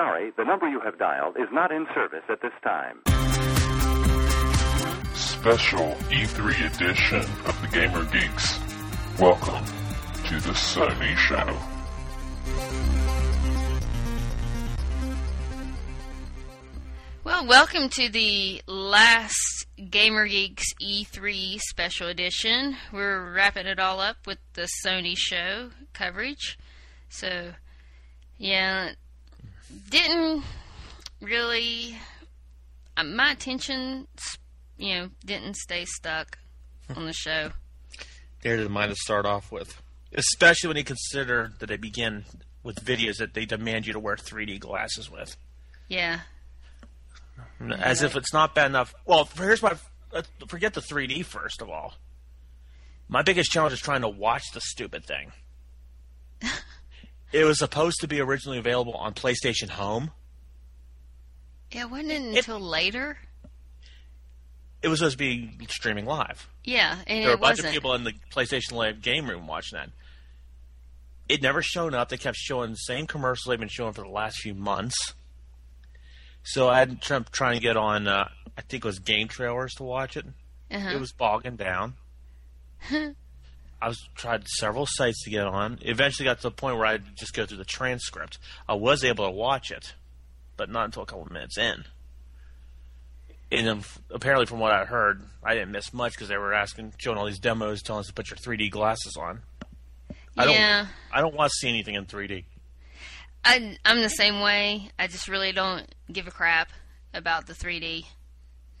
sorry, the number you have dialed is not in service at this time. Special E3 edition of the Gamer Geeks. Welcome to the Sony Show. Well, welcome to the last Gamer Geeks E3 special edition. We're wrapping it all up with the Sony show coverage. So, yeah, didn't really. Uh, my attention, you know, didn't stay stuck on the show. Near to mine to start off with, especially when you consider that they begin with videos that they demand you to wear 3D glasses with, Yeah, as if it's not bad enough. Well, here's my forget the 3D first of all. My biggest challenge is trying to watch the stupid thing. it was supposed to be originally available on PlayStation Home. yeah, wasn't it until later? It was supposed to be streaming live. Yeah, and There were a bunch wasn't. of people in the PlayStation Live game room watching that. It never shown up. They kept showing the same commercials they've been showing for the last few months. So I had to trying to get on. Uh, I think it was Game Trailers to watch it. Uh-huh. It was bogging down. I was tried several sites to get on. Eventually got to the point where I just go through the transcript. I was able to watch it, but not until a couple of minutes in. And then, apparently, from what I heard, I didn't miss much because they were asking, showing all these demos, telling us to put your 3D glasses on. I don't. yeah. I don't want to see anything in 3D. I, I'm the same way. I just really don't give a crap about the 3D.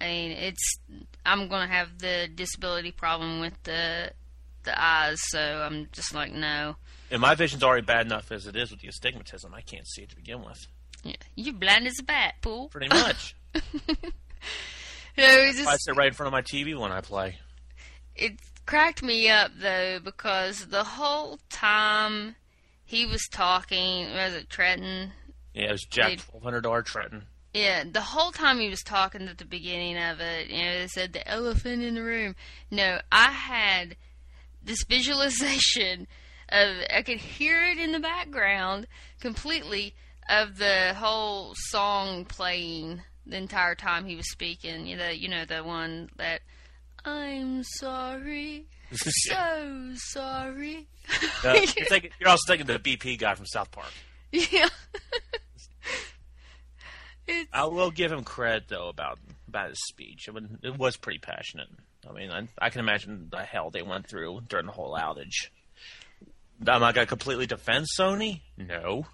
I mean, it's I'm gonna have the disability problem with the so I'm just like, no. And my vision's already bad enough as it is with the astigmatism. I can't see it to begin with. Yeah, You're blind as a bat, fool. Pretty much. No, it's I sit right in front of my TV when I play. it cracked me up though because the whole time he was talking, was it Tretton? Yeah, it was Jack twelve hundred dollar Tretton. Yeah, the whole time he was talking at the beginning of it, you know, they said the elephant in the room. No, I had this visualization of I could hear it in the background completely of the whole song playing the entire time he was speaking. You know, you know the one that I'm sorry, so sorry. Uh, you're, thinking, you're also thinking the BP guy from South Park. yeah. I will give him credit though about about his speech. It, was- it was pretty passionate. I mean, I, I can imagine the hell they went through during the whole outage. Am I going to completely defend Sony? No,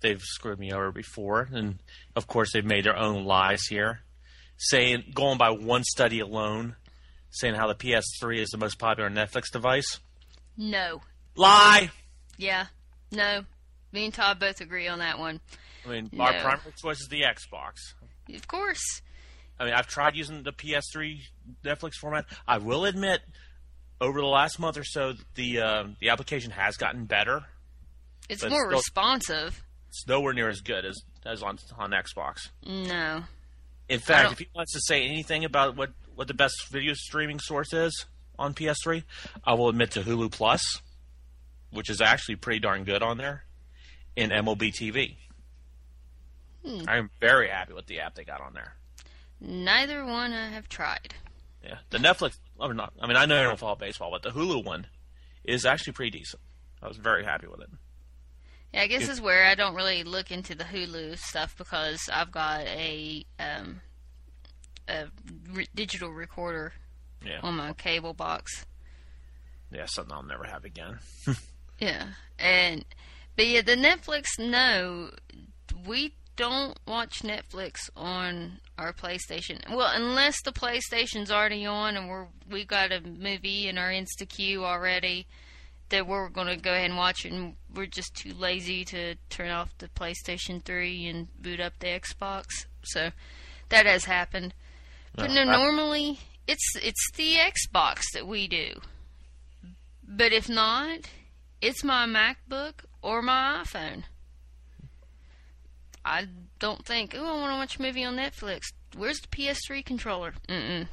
they've screwed me over before, and of course they've made their own lies here, saying going by one study alone, saying how the PS3 is the most popular Netflix device. no. Lie. Yeah. No. Me and Todd both agree on that one. I mean, our primary choice is the Xbox. Of course. I mean, I've tried using the PS3 Netflix format. I will admit, over the last month or so, the uh, the application has gotten better. It's more still- responsive. It's nowhere near as good as as on on Xbox. No. In fact, if he wants to say anything about what what the best video streaming source is on PS3, I will admit to Hulu Plus, which is actually pretty darn good on there, and MLB TV. Hmm. I'm very happy with the app they got on there. Neither one I have tried. Yeah, the Netflix. I mean, not, I mean, I know I don't follow baseball, but the Hulu one is actually pretty decent. I was very happy with it. Yeah, I guess is where I don't really look into the Hulu stuff because I've got a um a re- digital recorder Yeah, on my cable box. yeah, something I'll never have again. Yeah, and but yeah, the Netflix. No, we don't watch Netflix on our PlayStation. Well, unless the PlayStation's already on and we're we got a movie in our Insta queue already that we're going to go ahead and watch it, and we're just too lazy to turn off the PlayStation Three and boot up the Xbox. So that has happened. But no, No, I- normally it's it's the Xbox that we do. But if not, it's my MacBook or my iPhone. I don't think, oh, I want to watch a movie on Netflix. Where's the PS3 controller? Mm-mm.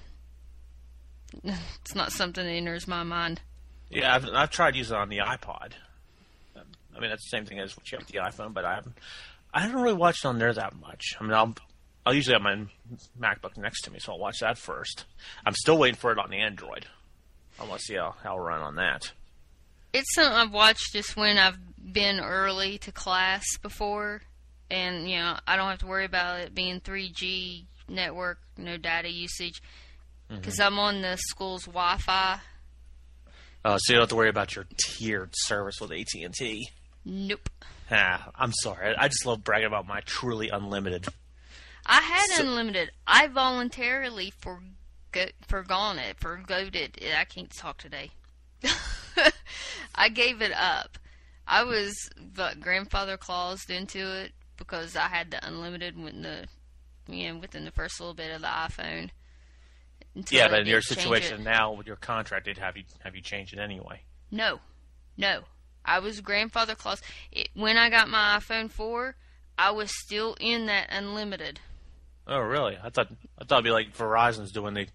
It's not something that enters my mind. Yeah, I've, I've tried using it on the iPod. Um, I mean, that's the same thing as what you have with the iPhone, but I haven't. I don't really watch it on there that much. I mean, I'll I'll usually have my MacBook next to me, so I'll watch that first. I'm still waiting for it on the Android. I want to see how how run on that. It's something I've watched just when I've been early to class before, and you know I don't have to worry about it being 3G network, no data usage, because I'm on the school's Wi-Fi. Uh, so you don't have to worry about your tiered service with AT and T. Nope. Ah, I'm sorry. I just love bragging about my truly unlimited. I had So- unlimited. I voluntarily forgo- forgone it, forgoed it. I can't talk today. I gave it up. I was but grandfather claused into it because I had the unlimited when the you know within the first little bit of the iPhone. Yeah, but in your situation now with your contract, they'd have you have you change it anyway. No, no. I was grandfather claused. It, when I got my iPhone 4, I was still in that unlimited. Oh, really? I thought I thought it'd be like Verizon's doing. They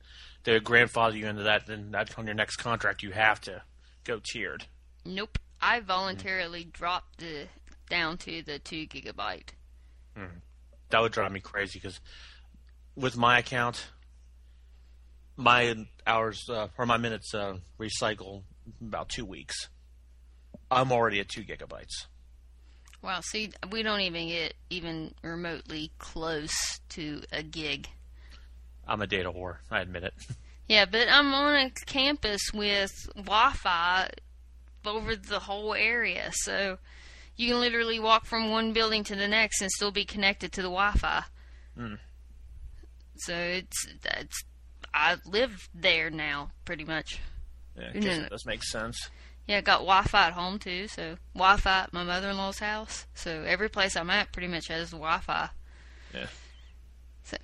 they grandfather you into that. Then that's on your next contract. You have to go tiered. Nope. I voluntarily dropped the down to the two gigabyte. That would drive me crazy because with my account, my hours uh, or my minutes uh, recycle about two weeks. I'm already at two gigabytes. Wow. See, we don't even get even remotely close to a gig. I'm a data whore. I admit it. Yeah, but I'm on a campus with Wi-Fi over the whole area, so you can literally walk from one building to the next and still be connected to the Wi-Fi. Hmm. So it's that's I live there now, pretty much. Yeah, I guess that does make sense. Yeah, I got Wi-Fi at home too. So Wi-Fi at my mother-in-law's house. So every place I'm at pretty much has Wi-Fi. Yeah. So,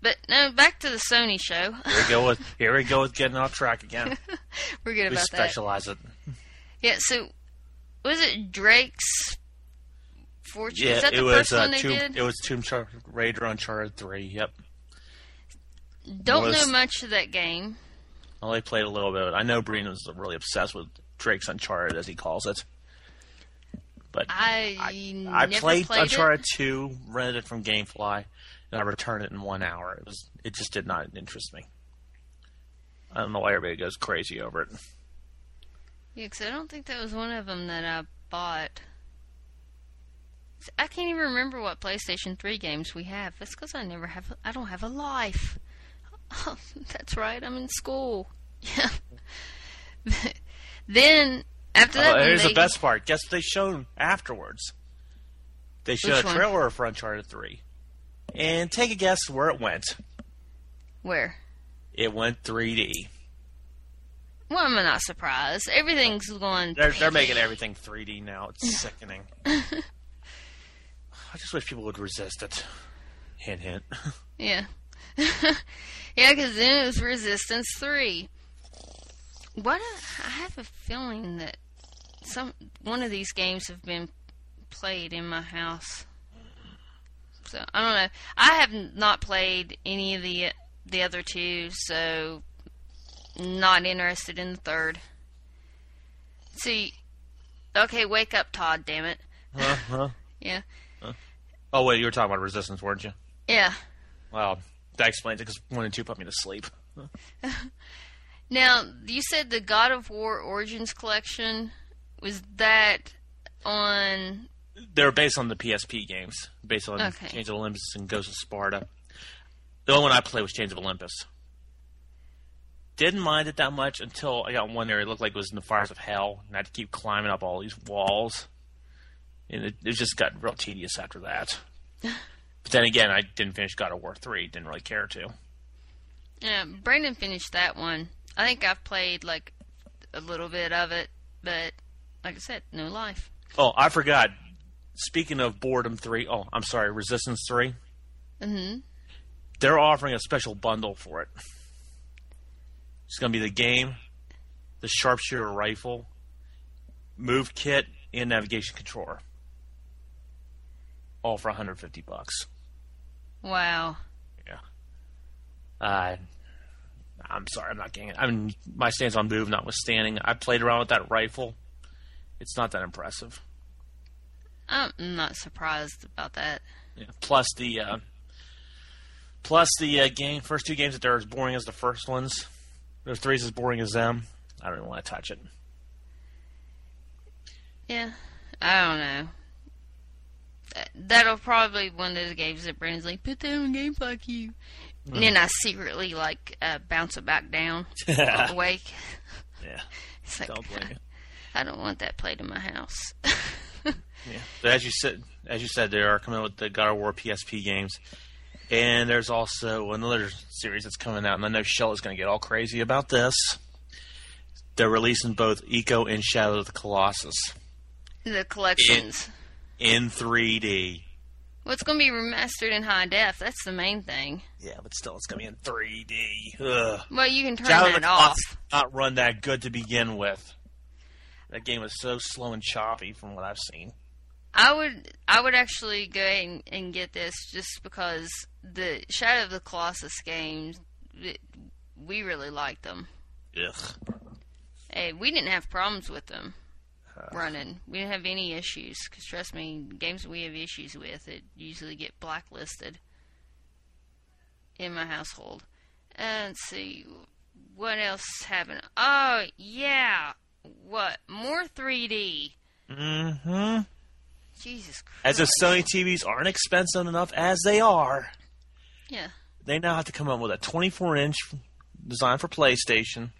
but no, back to the Sony show. Here we go with here we go with getting off track again. We're good we about that. specialize it. Yeah. So was it Drake's Fortune? Yeah, it the was first uh, one they Tomb, did? it was Tomb Raider Uncharted three. Yep. Don't was- know much of that game. I only played a little bit. I know Breen was really obsessed with Drake's Uncharted, as he calls it. But I, I never played, played Uncharted it. two, rented it from GameFly, and I returned it in one hour. It was it just did not interest me. I don't know why everybody goes crazy over it. Yeah, 'cause I don't think that was one of them that I bought. I can't even remember what PlayStation 3 games we have. That's because I never have. I don't have a life. Oh, that's right. I'm in school. Yeah. then after that, Oh, one, here's they, the best part. Guess what they showed afterwards? They showed a one? trailer for Uncharted three, and take a guess where it went. Where? It went 3D. Well, I'm not surprised. Everything's going. They're they're making everything 3D now. It's sickening. I just wish people would resist it. Hint, hint. Yeah. yeah, because then it was Resistance 3. What a, I have a feeling that some one of these games have been played in my house. So I don't know. I have not played any of the the other two, so not interested in the third. See, okay, wake up, Todd. Damn it. Huh? Huh? Yeah, Oh wait, you were talking about Resistance, weren't you? yeah. Well, that explains it because one and two put me to sleep. Now, you said the God of War Origins collection was that on They're based on the PSP games, based on Okay. Chains of Olympus and Ghost of Sparta. The only one I played was Chains of Olympus. Didn't mind it that much until I got one area. It looked like it was in the fires of hell, and I had to keep climbing up all these walls, and it, it just got real tedious after that. but then again, I didn't finish God of War three. Didn't really care to. Yeah, Brandon finished that one. I think I've played like a little bit of it, but like I said, no life. Oh, I forgot. Speaking of Boredom three, oh, I'm sorry, Resistance three. Mm-hmm. they're offering a special bundle for it. It's going to be the game, the sharpshooter rifle, move kit, and navigation controller. All for 150 bucks. Wow. Uh, I'm sorry, I'm not getting it. I mean, my stance on move notwithstanding, I played around with that rifle. It's not that impressive. I'm not surprised about that. Yeah. Plus the uh, plus the uh, game first two games that they're as boring as the first ones. Those three's as boring as them. I don't even want to touch it. Yeah, I don't know. That- That'll probably be one of those games that Brandon's like, put that on game like you. And then I secretly like uh, bounce it back down, away. Yeah. It's like, Don't blame you. I don't want that played in my house. Yeah. But as you said, as you said, they are coming out with the God of War PSP games, and there's also another series that's coming out, and I know Shell is going to get all crazy about this. They're releasing both Ico and Shadow of the Colossus the collections. in 3D. Well, it's going to be remastered in high def. That's the main thing. Yeah, but still, it's going to be in 3D. Ugh. Well, you can turn Shadow of the that off. Colossus not run that good to begin with. That game is so slow and choppy from what I've seen. I would I would actually go ahead and, and get this just because the Shadow of the Colossus games it, we really liked them. Ugh. Hey, we didn't have problems with them running. We didn't have any issues because trust me, games we have issues with it usually get blacklisted in my household. And let's see what else happened. Oh yeah, what more 3D? Mm-hmm. Jesus Christ! As if Sony TVs aren't expensive enough as they are, yeah. they now have to come up with a 24 inch design for PlayStation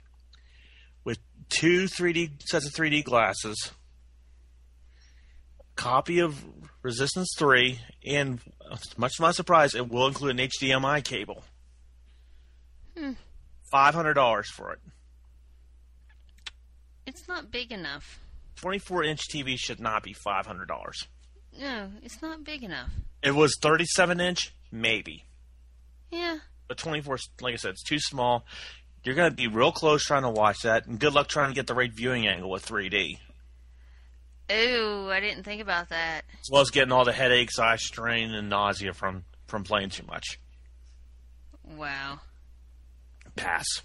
with two 3D sets of 3D glasses, copy of Resistance 3, and uh, much to my surprise, it will include an HDMI cable. $500 for it. It's not big enough. 24 inch TV should not be $500. No, it's not big enough. It was 37 inch, maybe. Yeah. But 24, like I said, it's too small. You're going to be real close trying to watch that, and good luck trying to get the right viewing angle with 3D. Ooh, I didn't think about that. As well as getting all the headaches, eye strain, and nausea from, from playing too much. Wow. Pass.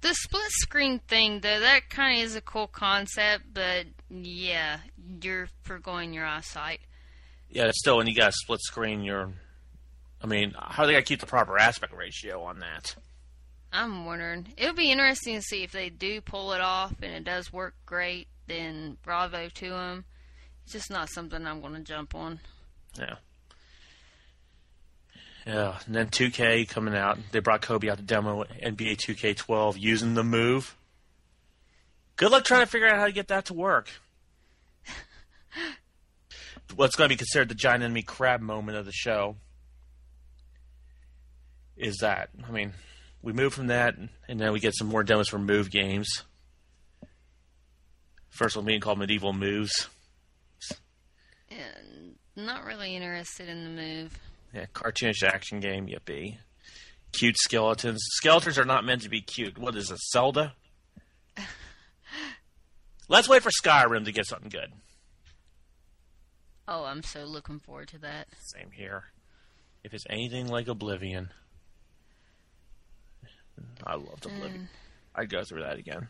The split screen thing, though, that kind of is a cool concept, but yeah, you're foregoing your eyesight. Yeah, still, when you got a split screen, you're. I mean, how are they to keep the proper aspect ratio on that? I'm wondering. it would be interesting to see if they do pull it off and it does work great. Then bravo to them. It's just not something I'm going to jump on. Yeah. Yeah, and then 2K coming out. They brought Kobe out to demo NBA 2K12 using the move. Good luck trying to figure out how to get that to work. What's going to be considered the giant enemy crab moment of the show is that, I mean, we move from that, and then we get some more demos for move games. First one being called Medieval Moves. And not really interested in the move. Yeah, cartoonish action game, yippee. Cute skeletons. Skeletons are not meant to be cute. What is it, Zelda? Let's wait for Skyrim to get something good. Oh, I'm so looking forward to that. Same here. If it's anything like Oblivion. I loved Oblivion. I'd go through that again.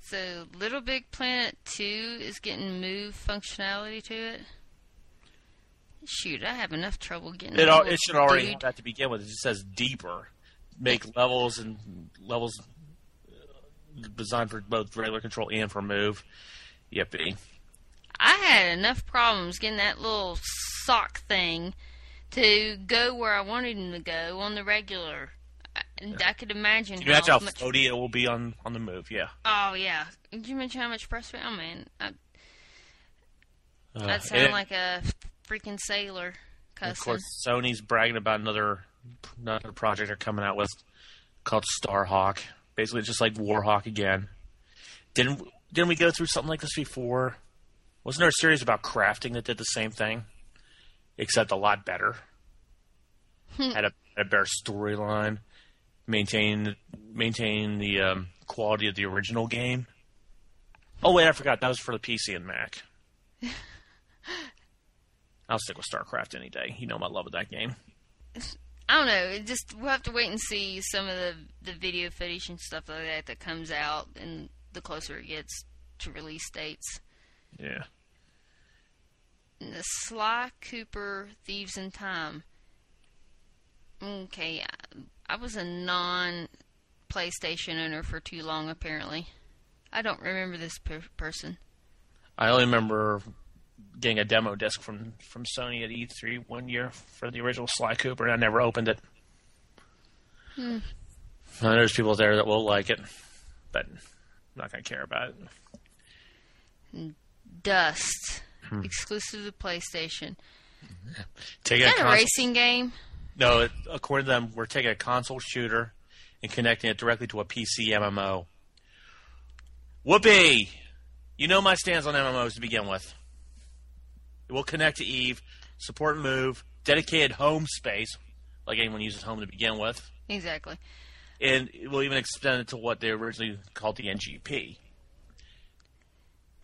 So, Little Big Planet 2 is getting move functionality to it. Shoot, I have enough trouble getting It, it should already dude. have that to begin with. It just says deeper. Make levels and levels uh, designed for both regular control and for move. Yippee. I had enough problems getting that little sock thing to go where I wanted him to go on the regular. I- And I could imagine Can you imagine how much. floaty it will be on, on the move? Yeah. Oh yeah, did you mention how much press? Oh man, I, Uh, I'd sound like a freaking sailor and of course, Sony's bragging about another another project they're coming out with called Starhawk. Basically, just like Warhawk again. Didn't didn't we go through something like this before? Wasn't there a series about crafting that did the same thing, except a lot better? had a, had a better storyline, maintain maintain the um, quality of the original game. Oh wait, I forgot that was for the PC and Mac. I'll stick with StarCraft any day. You know my love of that game. I don't know. It just we'll have to wait and see some of the the video footage and stuff like that that comes out, and the closer it gets to release dates. Yeah. And the Sly Cooper Thieves in Time. Okay, I, I was a non PlayStation owner for too long, apparently. I don't remember this per- person. I only remember getting a demo disc from from Sony at E3 one year for the original Sly Cooper, and I never opened it. Hmm. There's people there that will like it, but I'm not gonna care about it. Dust, exclusive to PlayStation. Take Is a that a racing game? No, it, according to them, we're taking a console shooter and connecting it directly to a PC MMO. Whoopee! You know my stance on MMOs to begin with. Will connect to Eve, support Move, dedicated home space, like anyone uses home to begin with, Exactly. and it will even extend it to what they originally called the NGP.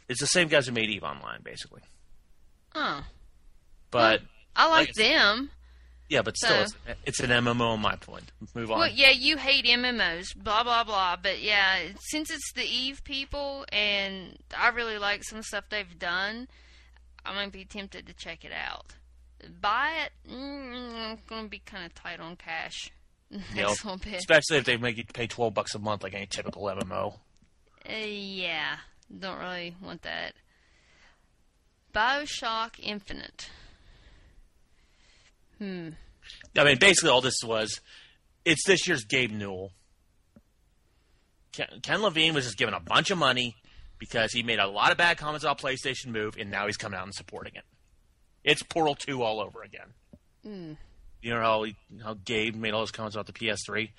It's the same guys who made Eve Online, basically. Oh, But I like, Like them. yeah, but still, So- it's, it's an MMO. On my point. Move on. Well, yeah, you hate MMOs, blah blah blah. But yeah, since it's the Eve people, and I really like some stuff they've done, I might be tempted to check it out. Buy it, mm, I'm gonna be kind of tight on cash. You know, Next little bit. especially if they make you pay twelve bucks a month like any typical MMO. Uh, yeah, don't really want that. Bioshock Infinite. Hmm. I mean, basically, all this was it's this year's Gabe Newell. Ken, Ken Levine was just given a bunch of money because he made a lot of bad comments about PlayStation Move, and now he's coming out and supporting it. It's Portal Two all over again. Mm. You know how he, how Gabe made all those comments about the PS3,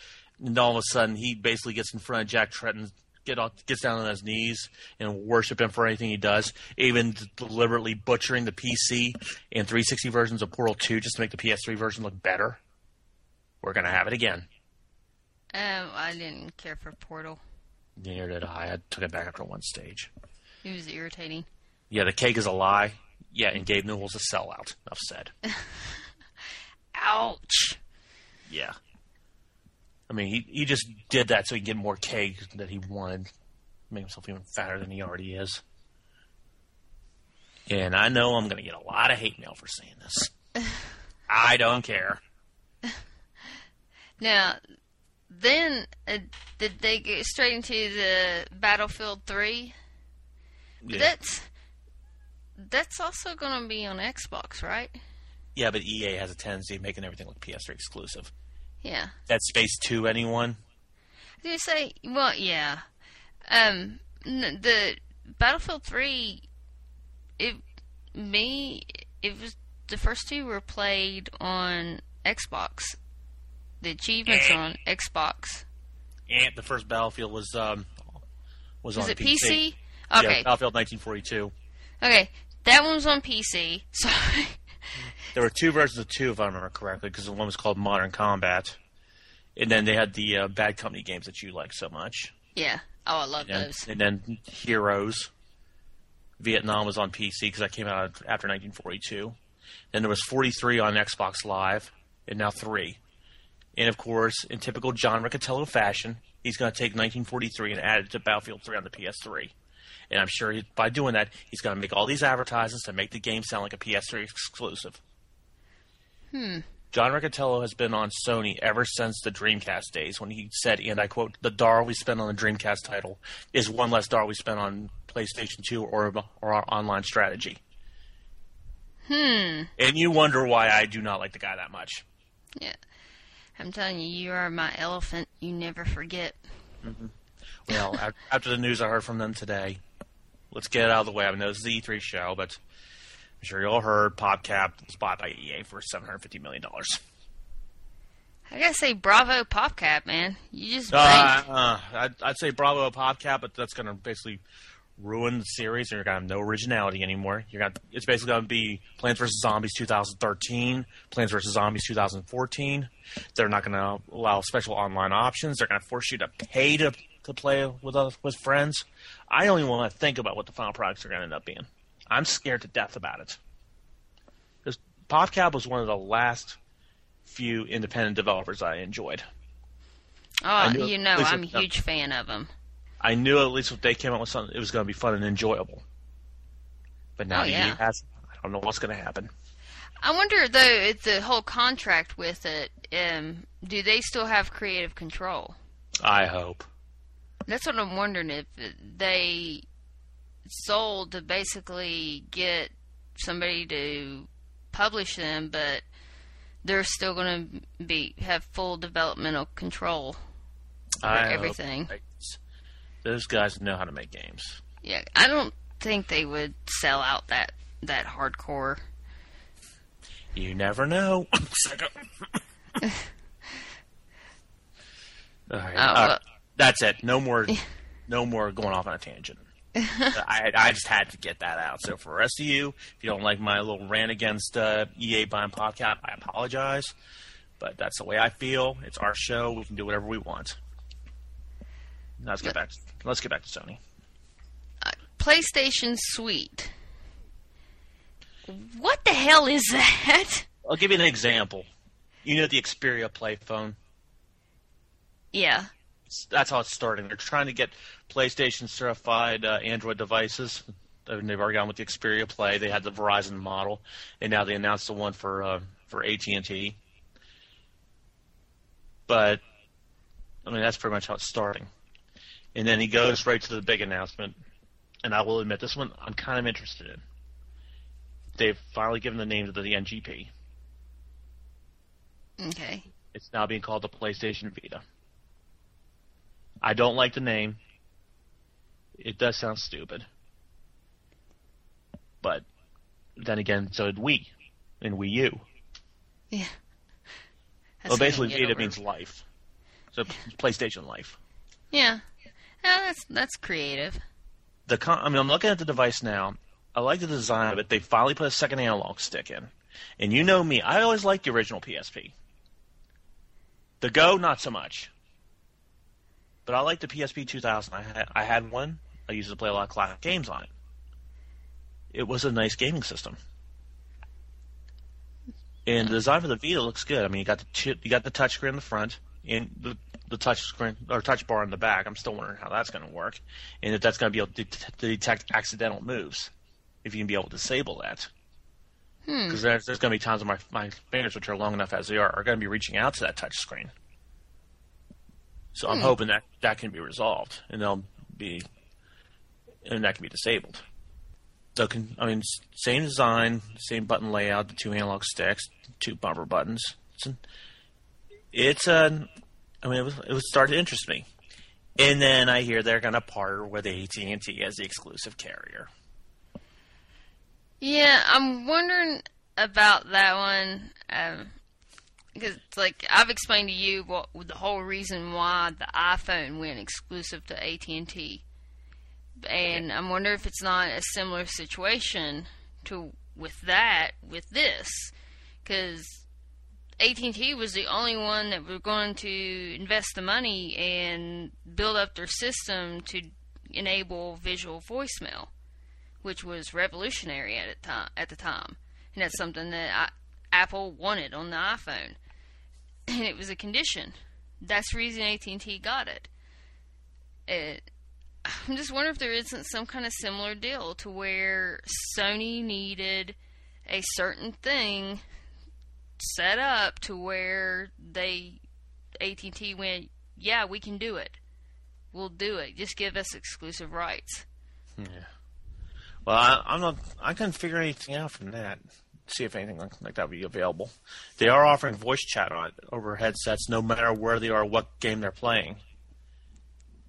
and all of a sudden he basically gets in front of Jack Tretton, get off, gets down on his knees and worship him for anything he does, even deliberately butchering the PC and 360 versions of Portal 2 just to make the PS3 version look better. We're gonna have it again. Um, I didn't care for Portal. Neither did I. I took it back after one stage. It was irritating. Yeah, the cake is a lie. Yeah, and Gabe Newell's a sellout. Enough said. Ouch. Yeah. I mean, he he just did that so he could get more cake that he wanted, make himself even fatter than he already is. And I know I'm going to get a lot of hate mail for saying this. I don't care. Now, then uh, did they get straight into the Battlefield Three? Yeah, That's that's also going to be on Xbox, right? yeah, but EA has a tendency of making everything look PS3 exclusive. Yeah. Dead Space Two, anyone? Did you say? Well, yeah. Um, the Battlefield Three. It me. It was the first two were played on Xbox. The achievements on Xbox. And the first Battlefield was um was, Was on it PC. PC? Yeah, Okay. Battlefield 1942. Okay. That one's on PC. Sorry. There were two versions of two, if I remember correctly, because the one was called Modern Combat, and then they had the uh, Bad Company games that you like so much, yeah. Oh, I love and, those. and then Heroes. Vietnam was on PC because that came out after 1942. Then there was 43 on Xbox Live, and now three. And of course, in typical John Riccitiello fashion, he's going to take 1943 and add it to Battlefield 3 on the PS3. And I'm sure he, by doing that, he's going to make all these advertisements to make the game sound like a PS3 exclusive. Hmm. John Riccitiello has been on Sony ever since the Dreamcast days when he said, and I quote, the dollar we spend on the Dreamcast title is one less dollar we spend on PlayStation 2 or, or our online strategy. Hmm. And you wonder why I do not like the guy that much. Yeah. I'm telling you, you are my elephant. You never forget. Well, after the news I heard from them today, let's get it out of the way. I this is the E3 show, but I'm sure you all heard PopCap was bought by EA for $750 million. I gotta say, bravo, PopCap, man. You just Uh, uh, I'd, I'd say bravo PopCap, but that's going to basically ruin the series. And you're going to have no originality anymore. You're to, it's basically going to be Plants vs Zombies 2013, Plants vs Zombies 2014. They're not going to allow special online options. They're going to force you to pay to to play with other, with friends. I don't even want to think about what the final products are going to end up being. I'm scared to death about it. Because PopCap was one of the last few independent developers I enjoyed. Oh, knew- you know, I'm a huge fan of them. I knew at least if they came out with something, it was going to be fun and enjoyable. But now Oh, EA yeah. has. I don't know what's going to happen. I wonder though, if the whole contract with it, um, do they still have creative control? I hope. That's what I'm wondering if they sold to basically get somebody to publish them, but they're still going to be have full developmental control over I hope everything. they- Those guys know how to make games. Yeah, I don't think they would sell out that that hardcore. You never know. All right. Oh, Uh, well- that's it. No more. no more going off on a tangent. I, I just had to get that out. So for the rest of you, if you don't like my little rant against uh, EA buying PopCap, I apologize. But that's the way I feel. It's our show. We can do whatever we want. Now let's get back. Let's get back to Sony. PlayStation Suite. What the hell is that? I'll give you an example. You know the Xperia Play phone. Yeah. that's how it's starting. They're trying to get PlayStation certified uh, Android devices. And they've already gone with the Xperia Play. They had the Verizon model, and now they announced the one for uh, for AT and T. But I mean, that's pretty much how it's starting. And then he goes right to the big announcement, and I will admit this one I'm kind of interested in. They've finally given the name to the NGP. Okay. It's now being called the PlayStation Vita. I don't like the name. It does sound stupid. But then again, so did Wii and Wii U. Yeah. well, basically, Vita over- means life. So PlayStation Life. Yeah. Yeah, that's that's creative. The con- I mean, I'm looking at the device now. I like the design of it. They finally put a second analog stick in. And you know me, I always liked the original PSP. The Go, not so much. But I like the PSP 2000. I had, I had one. I used to play a lot of classic games on it. It was a nice gaming system. And the design for the Vita looks good. I mean, you got the you got the touch screen in the front and the the touch screen or touch bar in the back. I'm still wondering how that's going to work, and if that's going to be able to, det- detect accidental moves. If you can be able to disable that, Hmm. because there's, there's going to be times when my my fingers, which are long enough as they are, are going to be reaching out to that touch screen. So I'm Hmm. hoping that that can be resolved, and they'll be, and that can be disabled. So can I mean same design, same button layout, the two analog sticks, two bumper buttons. It's an, it's a, I mean it was it starting to interest me, and then I hear they're going to partner with AT and T as the exclusive carrier. Yeah, I'm wondering about that one. Um, because like I've explained to you what the whole reason why the iPhone went exclusive to AT and T, and I'm wondering if it's not a similar situation to with that with this, because AT and T was the only one that were going to invest the money and build up their system to enable visual voicemail which was revolutionary at the time. At the time, and that's something that I, Apple wanted on the iPhone, and it was a condition. That's the reason AT and T got it. it. I'm just wondering if there isn't some kind of similar deal to where Sony needed a certain thing set up to where they AT and T went, yeah, we can do it. We'll do it. Just give us exclusive rights. Yeah. Well, I, I'm not. I couldn't figure anything out from that. See if anything like, like that would be available. They are offering voice chat on over headsets, no matter where they are, what game they're playing.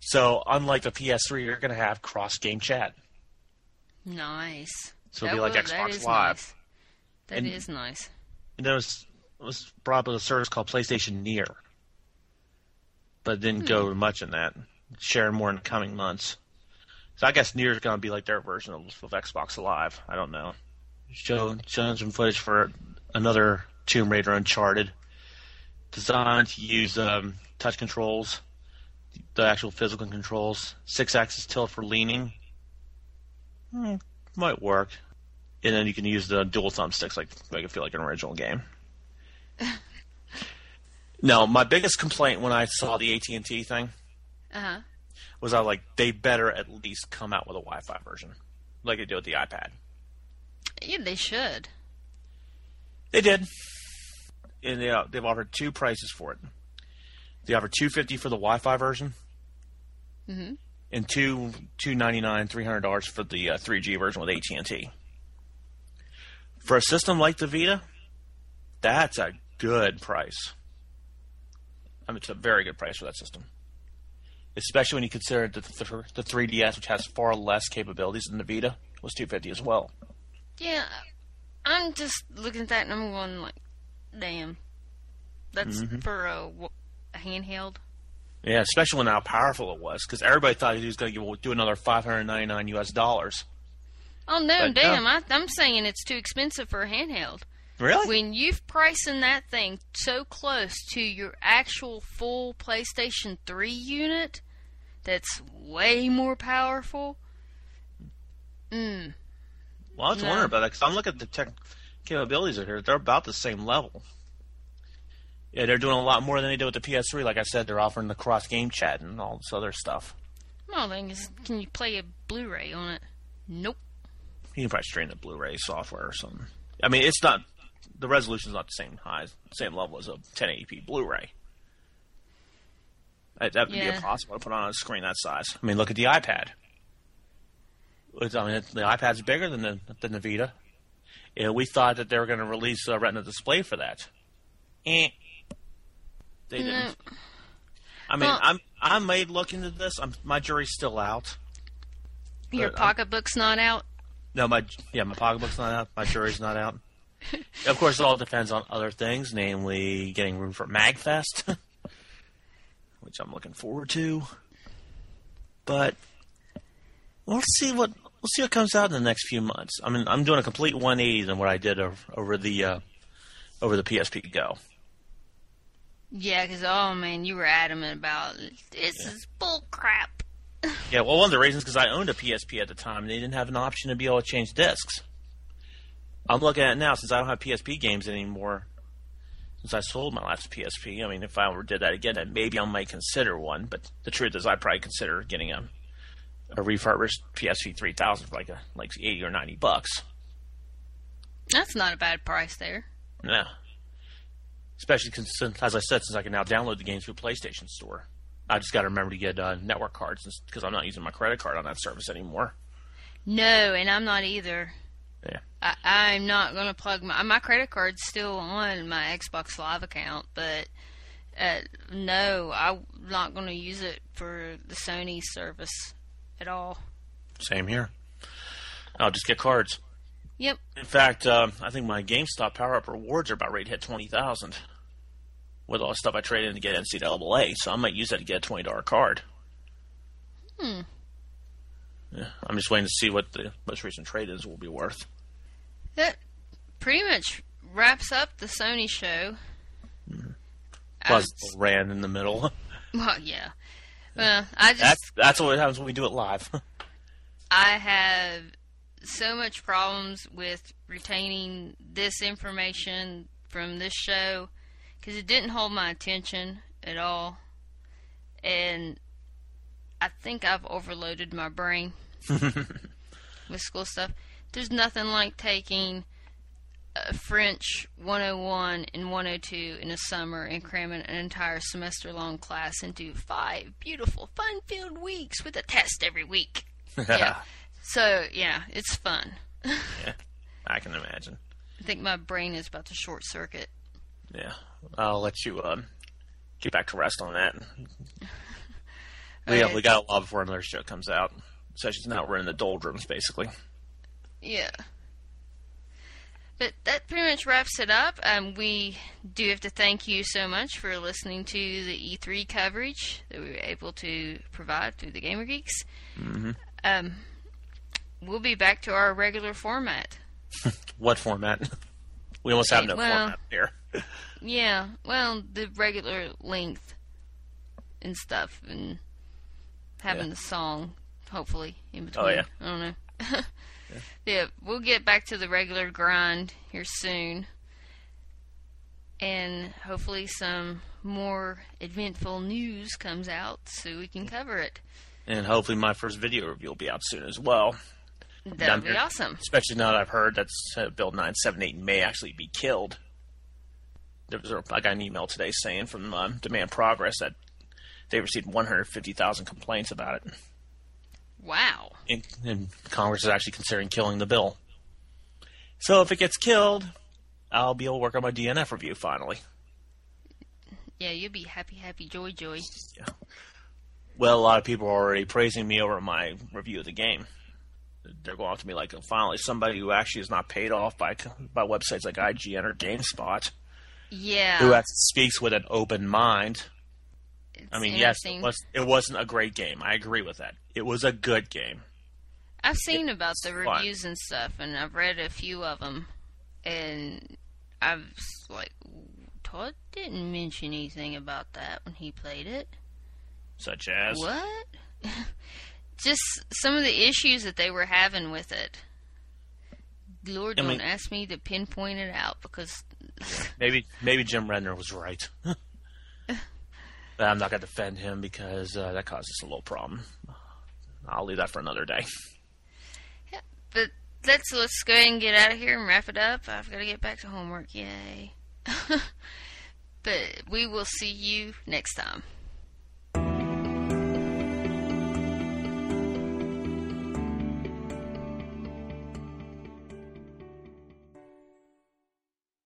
So, unlike the PS3, you're going to have cross game chat. Nice. So it'll be like Xbox Live. Nice. That And- is nice. And there was was brought up with a service called PlayStation Near, but it didn't go much in that. Sharing more in the coming months. So I guess Near is going to be like their version of, of Xbox Live. I don't know. Show showing some footage for another Tomb Raider Uncharted, designed to use um, touch controls, the actual physical controls, six-axis tilt for leaning. Hmm, might work and then you can use the dual thumbsticks like make it feel like an original game. no, my biggest complaint when I saw the AT and T thing Uh huh. was I was like they better at least come out with a Wi-Fi version, like they did with the iPad. Yeah, they should. They did, and they uh, they've offered two prices for it. They offer two fifty for the Wi-Fi version, Mhm. and two two ninety nine three hundred dollars for the uh, three G version with AT and T. For a system like the Vita, that's a good price. I mean, it's a very good price for that system, especially when you consider that the, the 3DS, which has far less capabilities than the Vita, was two fifty as well. Yeah, I'm just looking at that and I'm going like, damn. That's Mm-hmm. for a handheld. Yeah, especially when how powerful it was, because everybody thought he was going to do another 599 US dollars. Oh no, But, damn! I, I'm saying it's too expensive for a handheld. Really? When you've pricing that thing so close to your actual full PlayStation 3 unit, that's way more powerful. Mm. well, I was no. wondering about that because I'm looking at the tech capabilities of here; they're about the same level. Yeah, they're doing a lot more than they did with the PS3. Like I said, they're offering the cross game chat and all this other stuff. Well, thing is, can you play a Blu-ray on it? Nope. You can probably stream the Blu-ray software or something. I mean, it's not the resolution's not the same high, same level as a 1080p Blu-ray. That that would be impossible to put on a screen that size. I mean, look at the iPad. It's- I mean, the iPad's bigger than the than the Vita. Yeah, we thought that they were going to release a Retina display for that. Eh. They didn't. I mean, Well- I'm I may look into this. I'm, my jury's still out. Your But, um, pocketbook's not out. No, my yeah, my pocketbook's not out. My jury's not out. of course, it all depends on other things, namely getting room for Magfest, which I'm looking forward to. But we'll see what we'll see what comes out in the next few months. I mean, I'm doing a complete 180 than what I did over, over the uh, over the PSP Go. Yeah, because oh man, you were adamant about this is bull crap. Yeah, well, one of the reasons because I owned a PSP at the time, and they didn't have an option to be able to change discs. I'm looking at it now since I don't have PSP games anymore. Since I sold my last PSP, I mean, if I ever did that again, then maybe I might consider one. But the truth is, I'd probably consider getting a a refurbished PSP 3000 for like a like 80 or 90 bucks. That's not a bad price there. Yeah. Especially since, as I said, since I can now download the games through PlayStation Store. I just got to remember to get uh, network cards because I'm not using my credit card on that service anymore. No, and I'm not either. Yeah. I, I'm not going to plug my my credit card's still on my Xbox Live account, but uh, no, I'm not going to use it for the Sony service at all. Same here. I'll just get cards. Yep. In fact, um, I think my GameStop Power Up rewards are about ready to hit twenty thousand. With all the stuff I traded in to get NCAA, so I might use that to get a twenty dollar card. Hmm. Yeah, I'm just waiting to see what the most recent trade-ins will be worth. That pretty much wraps up the Sony show. I Plus, was- ran in the middle. well, yeah. Well, I just That's that's what happens when we do it live. I have so much problems with retaining this information from this show because it didn't hold my attention at all, and I think I've overloaded my brain with school stuff. There's nothing like taking uh, French 101 and 102 in the summer and cramming an entire semester long class into five beautiful, fun filled weeks with a test every week. Yeah. So, yeah, it's fun. yeah, I can imagine. I think my brain is about to short circuit. Yeah, I'll let you um, get back to rest on that. We, Okay. we got a lot before another show comes out. Especially now we're in the doldrums, basically. Yeah. But that pretty much wraps it up. Um, we do have to thank you so much for listening to the E3 coverage that we were able to provide through the Gamer Geeks. Mm-hmm. Um, we'll be back to our regular format. What format? We almost have no well- format here. Yeah, well, the regular length and stuff, and having Yeah. the song, hopefully, in between. Oh, yeah. I don't know. yeah. we'll get back to the regular grind here soon. And hopefully, some more eventful news comes out so we can cover it. And hopefully my first video review will be out soon as well. That would be awesome. Especially now that I've heard that uh, Bill 978 may actually be killed. There was a, I got an email today saying from um, Demand Progress that they received 150,000 complaints about it. Wow. And, and Congress is actually considering killing the bill. So if it gets killed, I'll be able to work on my DNF review finally. Yeah, you'll be happy, happy, joy, joy. Yeah. Well, a lot of people are already praising me over my review of the game. They're going to me like, finally, somebody who actually is not paid off by by websites like IGN or GameSpot, Yeah. who actually speaks with an open mind. it's I mean, yes, it, was, it wasn't a great game. I agree with that. It was a good game. I've seen about the fun. reviews and stuff, and I've read a few of them, and I was like, Todd didn't mention anything about that when he played it. Such as What? Just some of the issues that they were having with it. Lord, I don't ask me to pinpoint it out because maybe maybe Jim Redner was right. I'm not going to defend him because uh, that causes a little problem. I'll leave that for another day. Yeah, But let's let's go ahead and get out of here and wrap it up. I've got to get back to homework. Yay! but we will see you next time.